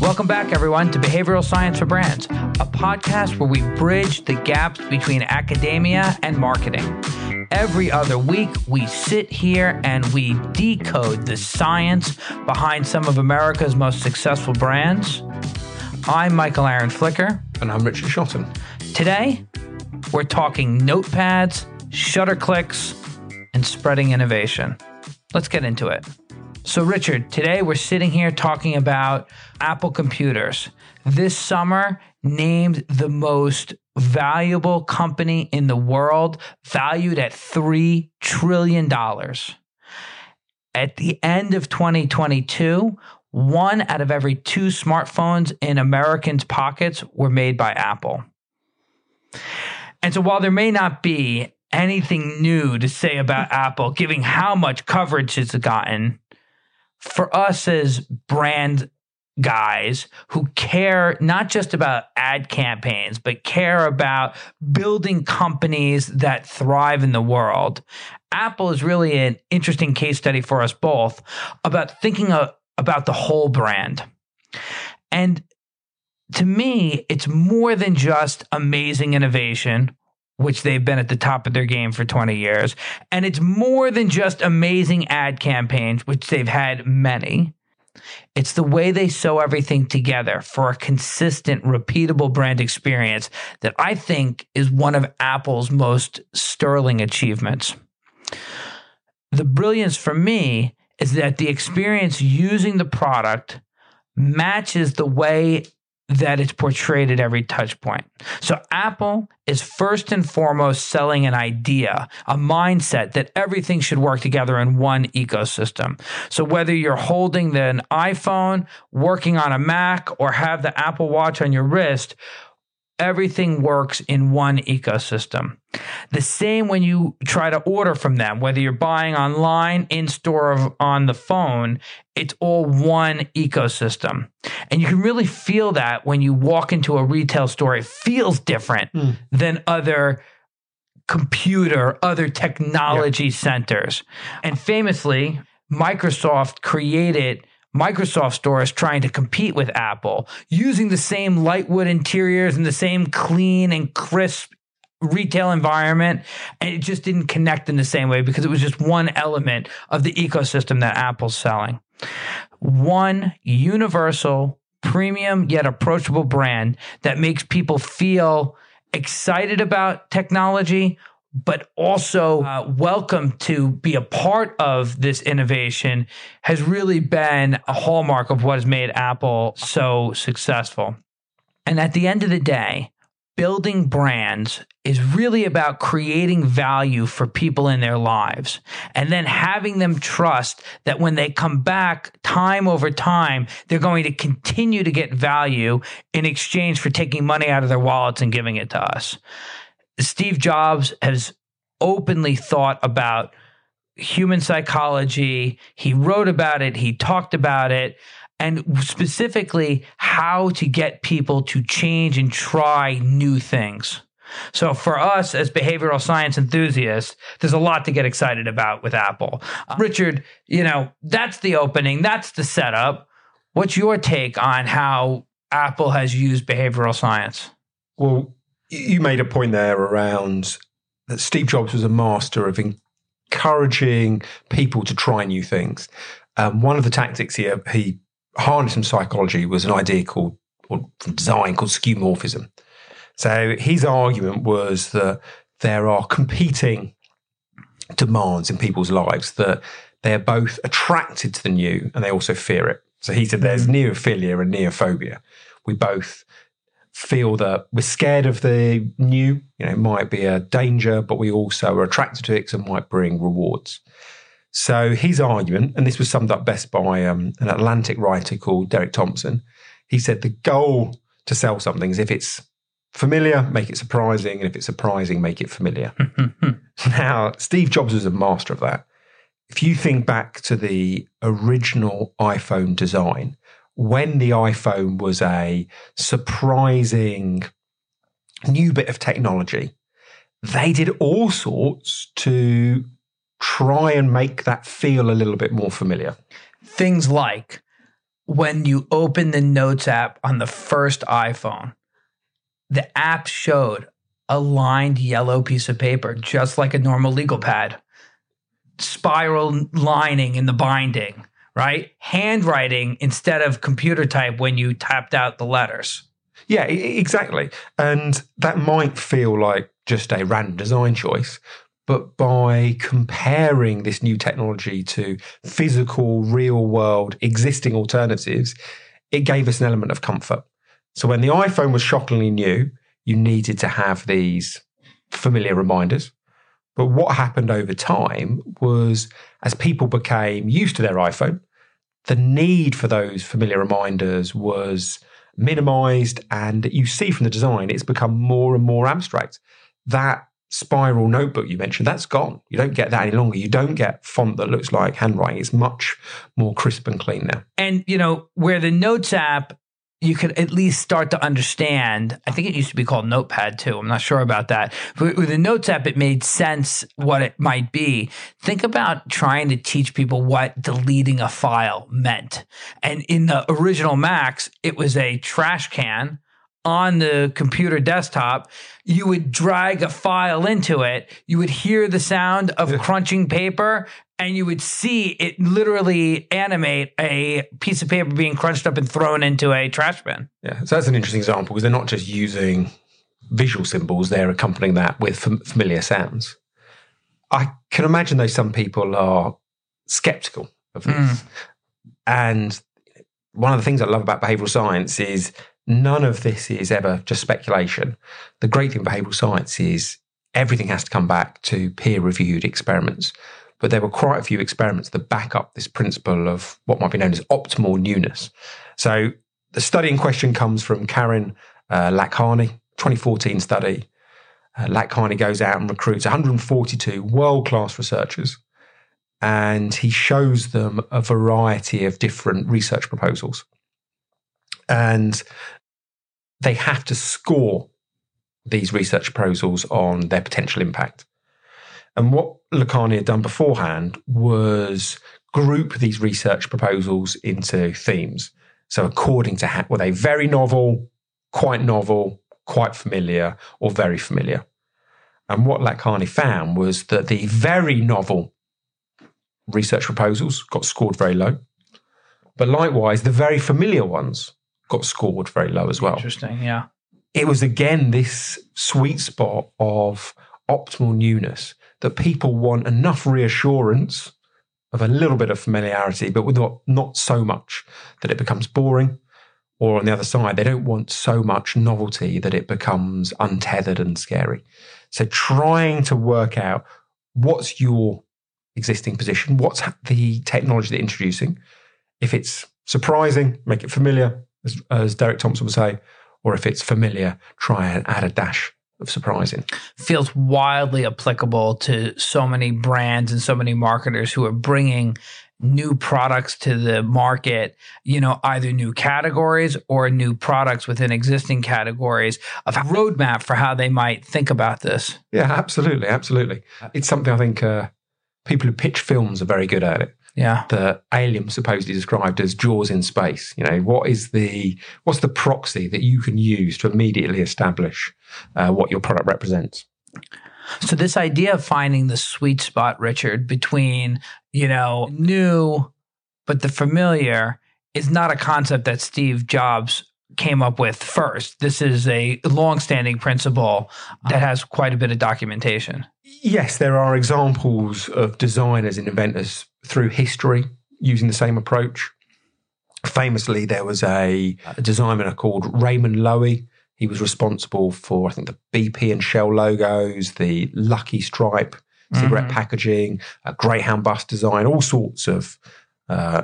Welcome back, everyone, to Behavioral Science for Brands, a podcast where we bridge the gaps between academia and marketing. Every other week, we sit here and we decode the science behind some of America's most successful brands. I'm Michael Aaron Flicker. And I'm Richard Shotton. Today, we're talking notepads, shutter clicks, and spreading innovation. Let's get into it. So, Richard, today we're sitting here talking about Apple computers. This summer, named the most valuable company in the world, valued at $3 trillion. At the end of 2022, one out of every two smartphones in Americans' pockets were made by Apple. And so, while there may not be anything new to say about Apple, given how much coverage it's gotten, for us as brand guys who care not just about ad campaigns, but care about building companies that thrive in the world. Apple is really an interesting case study for us both about thinking about the whole brand. And to me, it's more than just amazing innovation, which they've been at the top of their game for 20 years. And it's more than just amazing ad campaigns, which they've had many. It's the way they sew everything together for a consistent, repeatable brand experience that I think is one of Apple's most sterling achievements. The brilliance for me is that the experience using the product matches the way that it's portrayed at every touch point. So Apple is first and foremost selling an idea, a mindset that everything should work together in one ecosystem. So whether you're holding an iPhone, working on a Mac, or have the Apple Watch on your wrist, everything works in one ecosystem. The same when you try to order from them, whether you're buying online, in store, or on the phone, it's all one ecosystem. And you can really feel that when you walk into a retail store. It feels different mm. than other computer, other technology yeah. centers. And famously, Microsoft created Microsoft Store is trying to compete with Apple using the same lightwood interiors and the same clean and crisp retail environment and it just didn't connect in the same way because it was just one element of the ecosystem that Apple's selling. One universal, premium yet approachable brand that makes people feel excited about technology but also uh, welcome to be a part of this innovation has really been a hallmark of what has made Apple so successful. And at the end of the day, building brands is really about creating value for people in their lives and then having them trust that when they come back time over time, they're going to continue to get value in exchange for taking money out of their wallets and giving it to us. Steve Jobs has openly thought about human psychology. He wrote about it, he talked about it, and specifically how to get people to change and try new things. So for us as behavioral science enthusiasts, there's a lot to get excited about with Apple. Uh, Richard, you know, that's the opening, that's the setup. What's your take on how Apple has used behavioral science? Well, you made a point there around that Steve Jobs was a master of encouraging people to try new things. Um, one of the tactics he, he harnessed from psychology was an idea called, or design called skeuomorphism. So his argument was that there are competing demands in people's lives that they're both attracted to the new and they also fear it. So he said there's neophilia and neophobia. We both feel that we're scared of the new. You know, it might be a danger, but we also are attracted to it because it might bring rewards. So his argument, and this was summed up best by um, an Atlantic writer called Derek Thompson, he said the goal to sell something is if it's familiar, make it surprising, and if it's surprising, make it familiar. now, Steve Jobs was a master of that. If you think back to the original iPhone design, when the iPhone was a surprising new bit of technology, they did all sorts to try and make that feel a little bit more familiar. Things like when you open the Notes app on the first iPhone, the app showed a lined yellow piece of paper, just like a normal legal pad, spiral lining in the binding, right? Handwriting instead of computer type when you tapped out the letters. Yeah, exactly. And that might feel like just a random design choice, but by comparing this new technology to physical, real world, existing alternatives, it gave us an element of comfort. So when the iPhone was shockingly new, you needed to have these familiar reminders. But what happened over time was as people became used to their iPhone, the need for those familiar reminders was minimized. And you see from the design, it's become more and more abstract. That spiral notebook you mentioned, that's gone. You don't get that any longer. You don't get font that looks like handwriting. It's much more crisp and clean now. And, you know, where the Notes app you could at least start to understand. I think it used to be called Notepad too. I'm not sure about that. But with the Notes app, it made sense what it might be. Think about trying to teach people what deleting a file meant. And in the original Macs, it was a trash can on the computer desktop, you would drag a file into it. You would hear the sound of crunching paper and you would see it literally animate a piece of paper being crunched up and thrown into a trash bin. Yeah, so that's an interesting example because they're not just using visual symbols, they're accompanying that with familiar sounds. I can imagine though some people are skeptical of this. Mm. And one of the things I love about behavioral science is none of this is ever just speculation. The great thing about behavioral science is everything has to come back to peer reviewed experiments. But there were quite a few experiments that back up this principle of what might be known as optimal newness. So the study in question comes from Karim uh, Lakhani, 2014 study. Uh, goes out and recruits 142 world class researchers and he shows them a variety of different research proposals. And they have to score these research proposals on their potential impact. And what Lakhani had done beforehand was group these research proposals into themes. So, according to how, were they very novel, quite novel, quite familiar, or very familiar? And what Lakhani found was that the very novel research proposals got scored very low. But likewise, the very familiar ones got scored very low as well. Interesting, yeah. It was again this sweet spot of optimal newness that people want enough reassurance of a little bit of familiarity, but with not, not so much that it becomes boring. Or on the other side, they don't want so much novelty that it becomes untethered and scary. So trying to work out what's your existing position, what's the technology they're introducing. If it's surprising, make it familiar as, as Derek Thompson would say, or if it's familiar, try and add a dash of surprising. Feels wildly applicable to so many brands and so many marketers who are bringing new products to the market, you know, either new categories or new products within existing categories of a roadmap for how they might think about this. Yeah, absolutely. Absolutely. It's something I think uh, people who pitch films are very good at it yeah the alien supposedly described as jaws in space you know what is the what's the proxy that you can use to immediately establish uh, what your product represents so this idea of finding the sweet spot richard between you know new but the familiar is not a concept that steve jobs came up with first. This is a long-standing principle that has quite a bit of documentation. Yes, there are examples of designers and inventors through history using the same approach. Famously, there was a, a designer called Raymond Loewy. He was responsible for, I think, the BP and Shell logos, the Lucky Strike cigarette mm-hmm. packaging, a Greyhound bus design, all sorts of uh,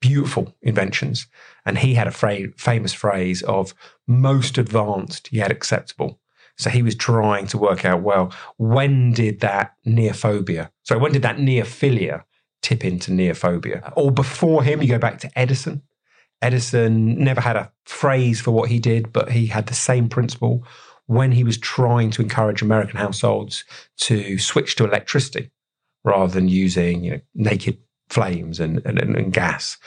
beautiful inventions. And he had a fra- famous phrase of most advanced yet acceptable. So he was trying to work out, well, when did that neophobia, so when did that neophilia tip into neophobia? Or before him, you go back to Edison. Edison never had a phrase for what he did, but he had the same principle when he was trying to encourage American households to switch to electricity rather than using you know, naked flames and, and, and gas.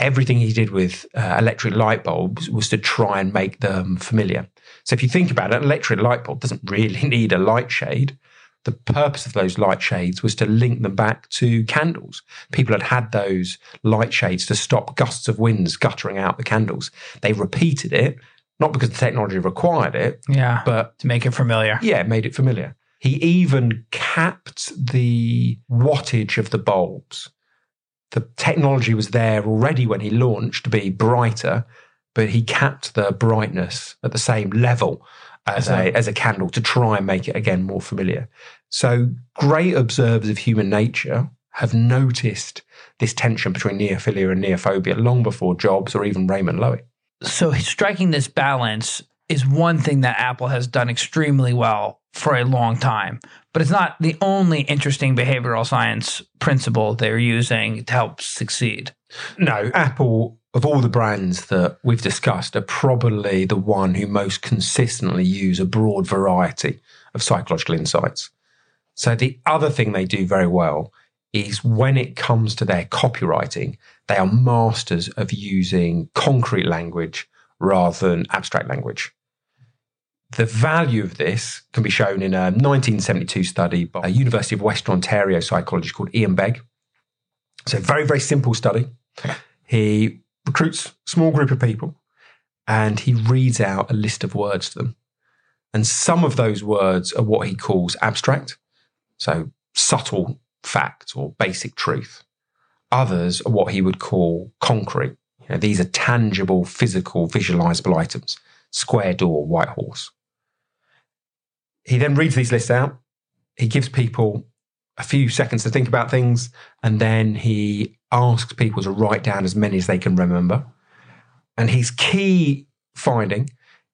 everything he did with uh, electric light bulbs was to try and make them familiar. So if you think about it, an electric light bulb doesn't really need a light shade. The purpose of those light shades was to link them back to candles. People had had those light shades to stop gusts of winds guttering out the candles. They repeated it, not because the technology required it, Yeah. but to make it familiar. yeah, it made it familiar. He even capped the wattage of the bulbs. The technology was there already when he launched to be brighter, but he capped the brightness at the same level as a, as a candle to try and make it again more familiar. So great observers of human nature have noticed this tension between neophilia and neophobia long before Jobs or even Raymond Loewy. So striking this balance is one thing that Apple has done extremely well for a long time. But it's not the only interesting behavioral science principle they're using to help succeed. No, Apple, of all the brands that we've discussed, are probably the one who most consistently use a broad variety of psychological insights. So the other thing they do very well is when it comes to their copywriting, they are masters of using concrete language rather than abstract language. The value of this can be shown in a 1972 study by a University of Western Ontario psychologist called Ian Begg. So, very, very simple study. He recruits a small group of people and he reads out a list of words to them. And some of those words are what he calls abstract, so subtle fact or basic truth. Others are what he would call concrete. You know, these are tangible, physical, visualizable items. Square door, white horse. He then reads these lists out. He gives people a few seconds to think about things, and then he asks people to write down as many as they can remember. And his key finding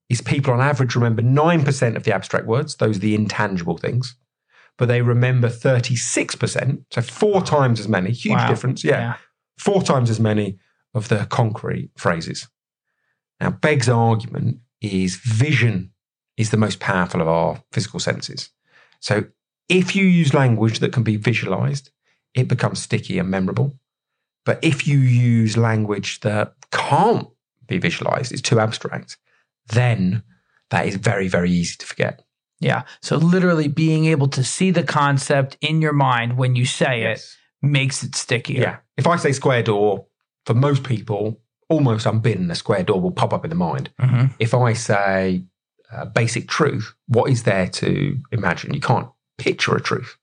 is people on average remember 9% of the abstract words, those are the intangible things, but they remember 36%, so four times as many, huge Wow. difference. yeah four times as many of the concrete phrases. Now, Begg's argument is vision is the most powerful of our physical senses. So, if you use language that can be visualized, it becomes sticky and memorable. But if you use language that can't be visualized, it's too abstract, then that is very, very easy to forget. Yeah. So literally being able to see the concept in your mind when you say it makes it stickier. Yeah. If I say square door, for most people, almost unbidden, a square door will pop up in the mind. hmm if I say uh, basic truth, what is there to imagine? You can't picture a truth.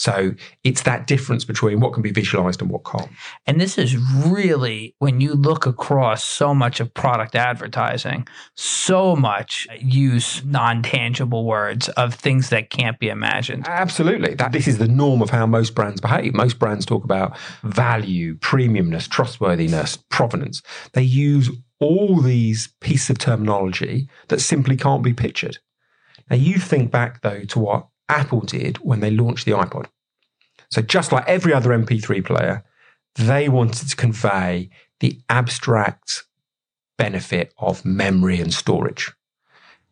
So it's that difference between what can be visualized and what can't. And this is really when you look across so much of product advertising, so much use non tangible words of things that can't be imagined. Absolutely. That this is the norm of how most brands behave. Most brands talk about value, premiumness, trustworthiness, provenance. They use all these pieces of terminology that simply can't be pictured. Now you think back though to what Apple did when they launched the iPod. So just like every other MP3 player, they wanted to convey the abstract benefit of memory and storage.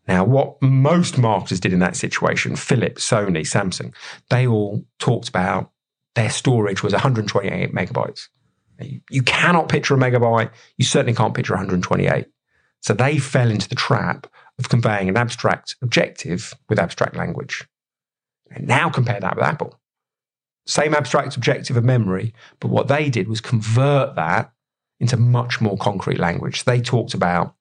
Now, what most marketers did in that situation, Philips, Sony, Samsung, they all talked about their storage was 128 megabytes. You- cannot picture a megabyte. You certainly can't picture 128. So they fell into the trap of conveying an abstract objective with abstract language. Now compare that with Apple. Same abstract objective of memory, but what they did was convert that into much more concrete language. They talked about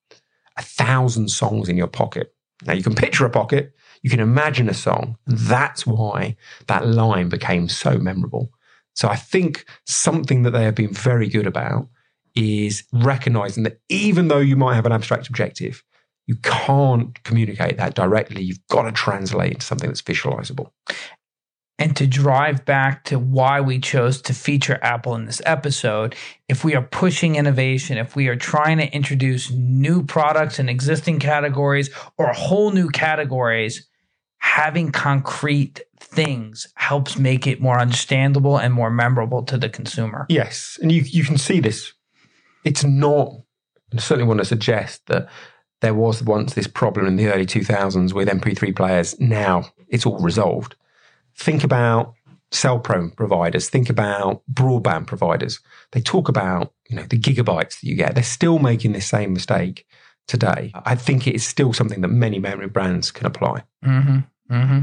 a thousand songs in your pocket. Now you can picture a pocket, you can imagine a song, and that's why that line became so memorable. So I think something that they have been very good about is recognizing that even though you might have an abstract objective, you can't communicate that directly. You've got to translate into something that's visualizable. And to drive back to why we chose to feature Apple in this episode, if we are pushing innovation, if we are trying to introduce new products in existing categories or whole new categories, having concrete things helps make it more understandable and more memorable to the consumer. Yes, and you you can see this. It's not. I certainly want to suggest that there was once this problem in the early 2000s with MP3 players. Now it's all resolved. Think about cell prone providers, think about broadband providers. They talk about, you know, the gigabytes that you get. They're still making the same mistake today. I think it is still something that many memory brands can apply. Mm-hmm. Mm-hmm.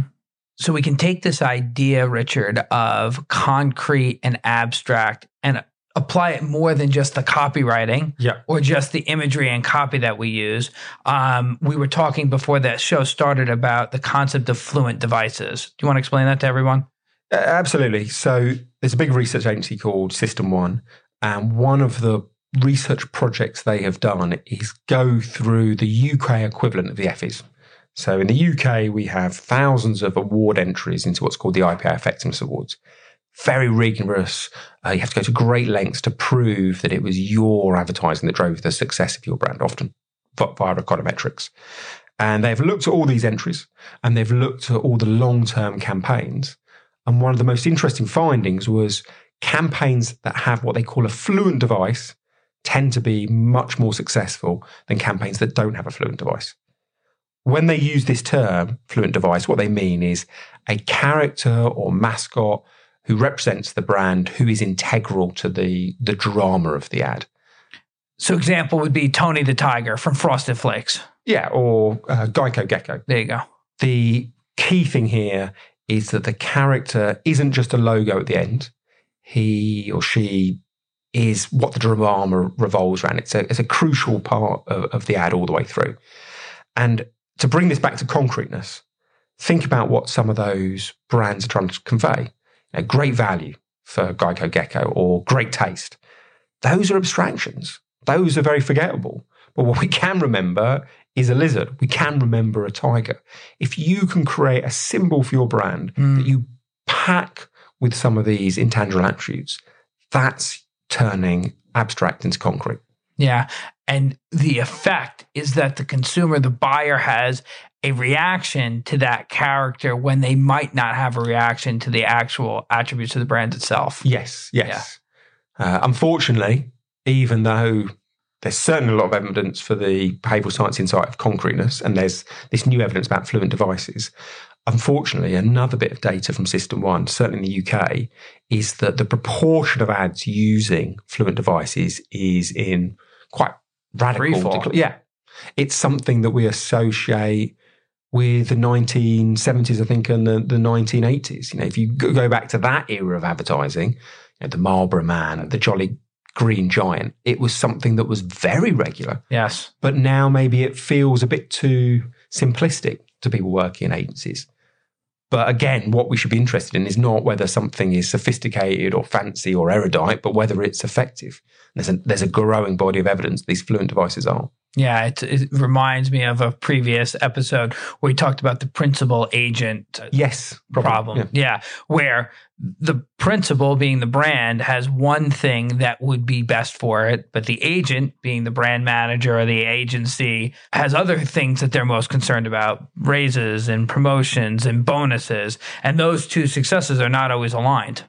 So we can take this idea, Richard, of concrete and abstract and apply it more than just the copywriting Yeah. or just the imagery and copy that we use. Um, we were talking before that show started about the concept of fluent devices. Do you want to explain that to everyone? Uh, absolutely. So there's a big research agency called System One, and one of the research projects they have done is go through the UK equivalent of the Effies. So in the UK, we have thousands of award entries into what's called the IPA Effectiveness Awards. Very rigorous. Uh, you have to go to great lengths to prove that it was your advertising that drove the success of your brand, often via econometrics. And they've looked at all these entries and they've looked at all the long term campaigns. And one of the most interesting findings was campaigns that have what they call a fluent device tend to be much more successful than campaigns that don't have a fluent device. When they use this term, fluent device, what they mean is a character or mascot who represents the brand who is integral to the, the drama of the ad. So, example would be Tony the Tiger from Frosted Flakes. Yeah, or uh, Geico Gecko. There you go. the key thing here is that the character isn't just a logo at the end. He or she is what the drama revolves around. It's a, it's a crucial part of, of the ad all the way through. And to bring this back to concreteness, think about what some of those brands are trying to convey. Know, great value for Geico Gecko or great taste. Those are abstractions. Those are very forgettable. But what we can remember is a lizard. We can remember a tiger. If you can create a symbol for your brand Mm. that you pack with some of these intangible attributes, that's turning abstract into concrete. Yeah. And the effect is that the consumer, the buyer, has a reaction to that character when they might not have a reaction to the actual attributes of the brand itself. Yes, yes. Uh, unfortunately, even though there's certainly a lot of evidence for the behavioral science insight of concreteness, and there's this new evidence about fluent devices. Unfortunately, another bit of data from System One, certainly in the UK, is that the proportion of ads using fluent devices is in quite radical. Decline. Yeah, it's something that we associate with the 1970s, I think, and the, the 1980s. You know, if you go go back to that era of advertising, you know, the Marlboro Man, the Jolly Green Giant, it was something that was very regular. Yes. But now maybe it feels a bit too simplistic to people working in agencies. But again, what we should be interested in is not whether something is sophisticated or fancy or erudite, but whether it's effective. There's a, there's a growing body of evidence these fluent devices are. Yeah, it, it reminds me of a previous episode where we talked about the principal agent uh, Yes, probably. problem. Yeah. Yeah. where the principal, being the brand, has one thing that would be best for it, but the agent, being the brand manager or the agency, has other things that they're most concerned about raises and promotions and bonuses. And those two successes are not always aligned.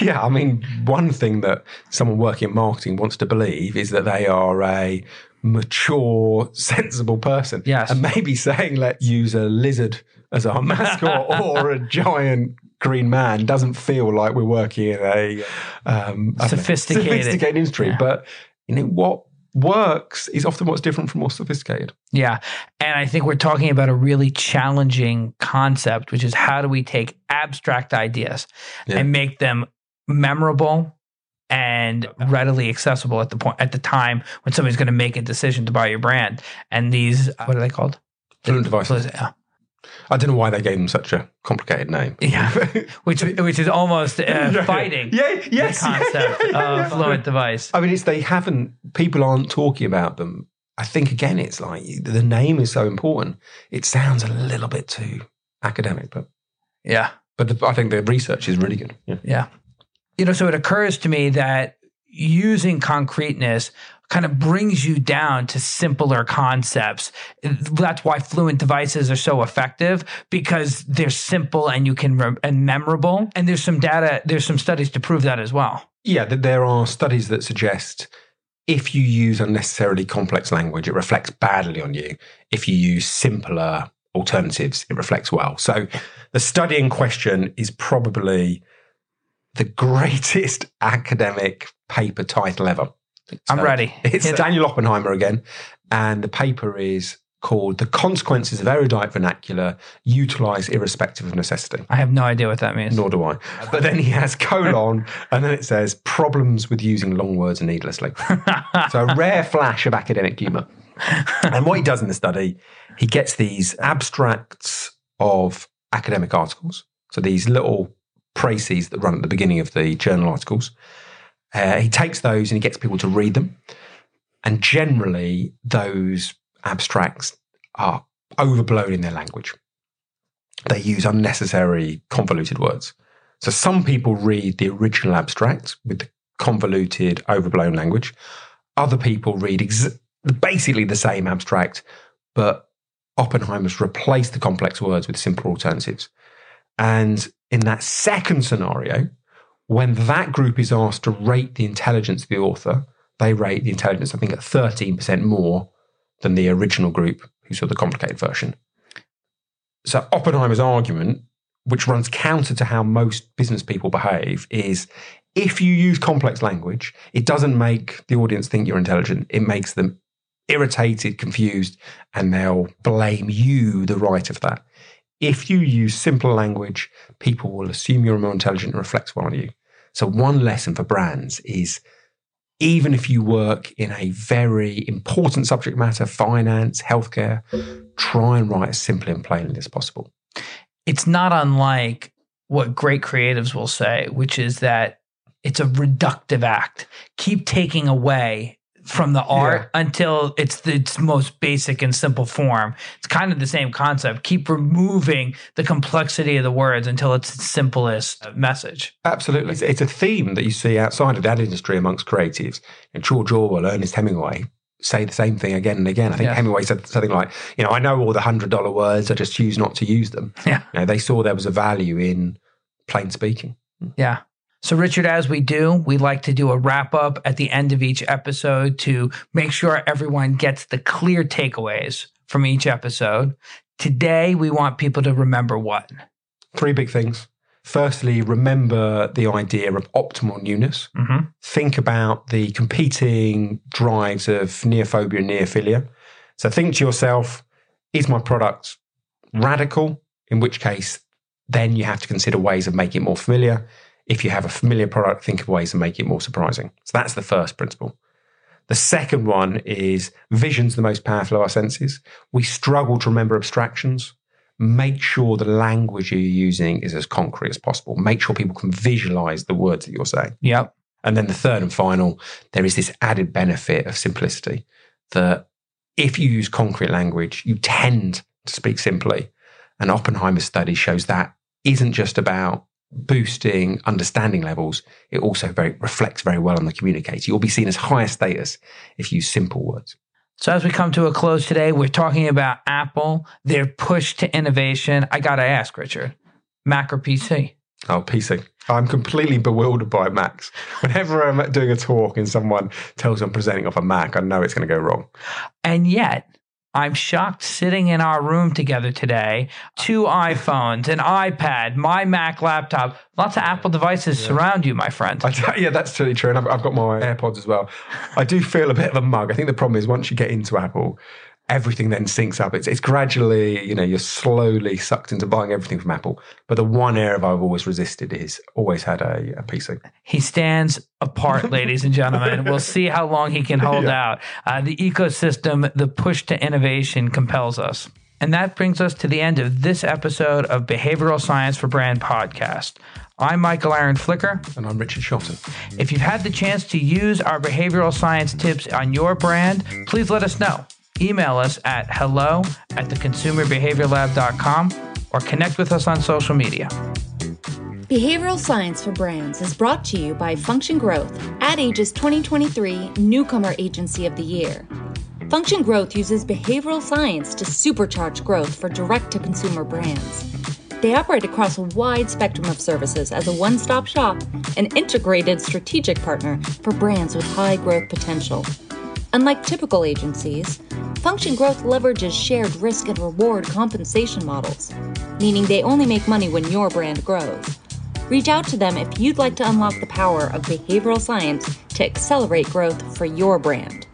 Yeah, I mean, one thing that someone working in marketing wants to believe is that they are a mature, sensible person. Yes. And maybe saying, let's use a lizard as our mascot or a giant green man doesn't feel like we're working in a um, don't know, Sophisticated. sophisticated industry. Yeah. But, you know, what works is often what's different from what's sophisticated. Yeah. And I think we're talking about a really challenging concept, which is how do we take abstract ideas Yeah. and make them memorable and readily accessible at the point at the time when somebody's going to make a decision to buy your brand. And these what are they called? Fluent devices. Yeah. I don't know why they gave them such a complicated name. Yeah. Which which is almost uh, Yeah. fighting Yeah, the yes. concept yeah, yeah, yeah, of yeah. fluent device. I mean, it's they haven't. People aren't talking about them. I think again, it's like the name is so important. It sounds a little bit too academic, but Yeah. but the, I think the research is really good. Yeah. Yeah. You know, so it occurs to me that using concreteness kind of brings you down to simpler concepts. That's why fluent devices are so effective because they're simple and you can and memorable. And there's some data, there's some studies to prove that as well. Yeah, th- there are studies that suggest if you use unnecessarily complex language, it reflects badly on you. If you use simpler alternatives, it reflects well. So the study in question is probably the greatest academic paper title ever. I'm ready. It's Hit. Uh, Daniel Oppenheimer again, and the paper is called "The Consequences of Erudite Vernacular Utilized Irrespective of Necessity." I have no idea what that means. Nor do I. But then he has colon, and then it says problems with using long words needlessly. so a rare flash of academic humour. And what he does in the study, he gets these abstracts of academic articles. So these little précis that run at the beginning of the journal articles. Uh, he takes those and he gets people to read them. And generally, those abstracts are overblown in their language. They use unnecessary, convoluted words. So some people read the original abstract with the convoluted, overblown language. Other people read ex- basically the same abstract, but Oppenheimer's replaced the complex words with simple alternatives. And in that second scenario, when that group is asked to rate the intelligence of the author, they rate the intelligence, I think, at 13% more than the original group who saw the complicated version. So Oppenheimer's argument, which runs counter to how most business people behave, is if you use complex language, it doesn't make the audience think you're intelligent. It makes them irritated, confused, and they'll blame you, the writer, for that. If you use simple language, people will assume you're more intelligent and reflect well on you. So, one lesson for brands is even if you work in a very important subject matter, finance, healthcare, try and write as simply and plainly as possible. It's not unlike what great creatives will say, which is that it's a reductive act. Keep taking away from the art yeah. until it's the, its most basic and simple form. It's kind of the same concept. Keep removing the complexity of the words until it's the simplest message. Absolutely. It's, it's a theme that you see outside of that industry amongst creatives. And George Orwell, Ernest Hemingway say the same thing again and again. I think yeah. Hemingway said something like, you know, I know all the hundred dollar words, I just choose not to use them. Yeah. You know, they saw there was a value in plain speaking. Yeah. So, Richard, as we do, we like to do a wrap up at the end of each episode to make sure everyone gets the clear takeaways from each episode. Today, we want people to remember what? Three big things. Firstly, remember the idea of optimal newness. Mm-hmm. Think about the competing drives of neophobia and neophilia. So, think to yourself, is my product radical? In which case, then you have to consider ways of making it more familiar if you have a familiar product, think of ways to make it more surprising. So that's the first principle. The second one is vision's the most powerful of our senses. We struggle to remember abstractions. Make sure the language you're using is as concrete as possible. Make sure people can visualize the words that you're saying. Yep. And then the third and final, there is this added benefit of simplicity that if you use concrete language, you tend to speak simply. And Oppenheimer's study shows that isn't just about boosting understanding levels, it also very reflects very well on the communicator. You'll be seen as higher status if you use simple words. So as we come to a close today, we're talking about Apple, their push to innovation. I gotta ask, Richard, Mac or PC? Oh, PC. I'm completely bewildered by Macs. Whenever I'm doing a talk and someone tells me I'm presenting off a Mac, I know it's going to go wrong. And yet, I'm shocked sitting in our room together today, two iPhones, an iPad, my Mac laptop, lots of Apple devices yeah. surround you, my friend. yeah, that's totally true. And I've, I've got my AirPods as well. I do feel a bit of a mug. I think the problem is once you get into Apple, everything then syncs up. It's, it's gradually, you know, you're slowly sucked into buying everything from Apple. But the one area I've always resisted is always had a, a PC. He stands apart, ladies and gentlemen. We'll see how long he can hold yeah. out. Uh, the ecosystem, the push to innovation compels us. And that brings us to the end of this episode of Behavioral Science for Brand podcast. I'm Michael Aaron Flicker. And I'm Richard Shotton. If you've had the chance to use our behavioral science tips on your brand, please let us know email us at hello at theconsumerbehaviorlab.com or connect with us on social media. Behavioral Science for Brands is brought to you by Function Growth, Ad Age's 2023 Newcomer Agency of the Year. Function Growth uses behavioral science to supercharge growth for direct to consumer brands. They operate across a wide spectrum of services as a one stop shop and integrated strategic partner for brands with high growth potential. Unlike typical agencies, Function Growth leverages shared risk and reward compensation models, meaning they only make money when your brand grows. Reach out to them if you'd like to unlock the power of behavioral science to accelerate growth for your brand.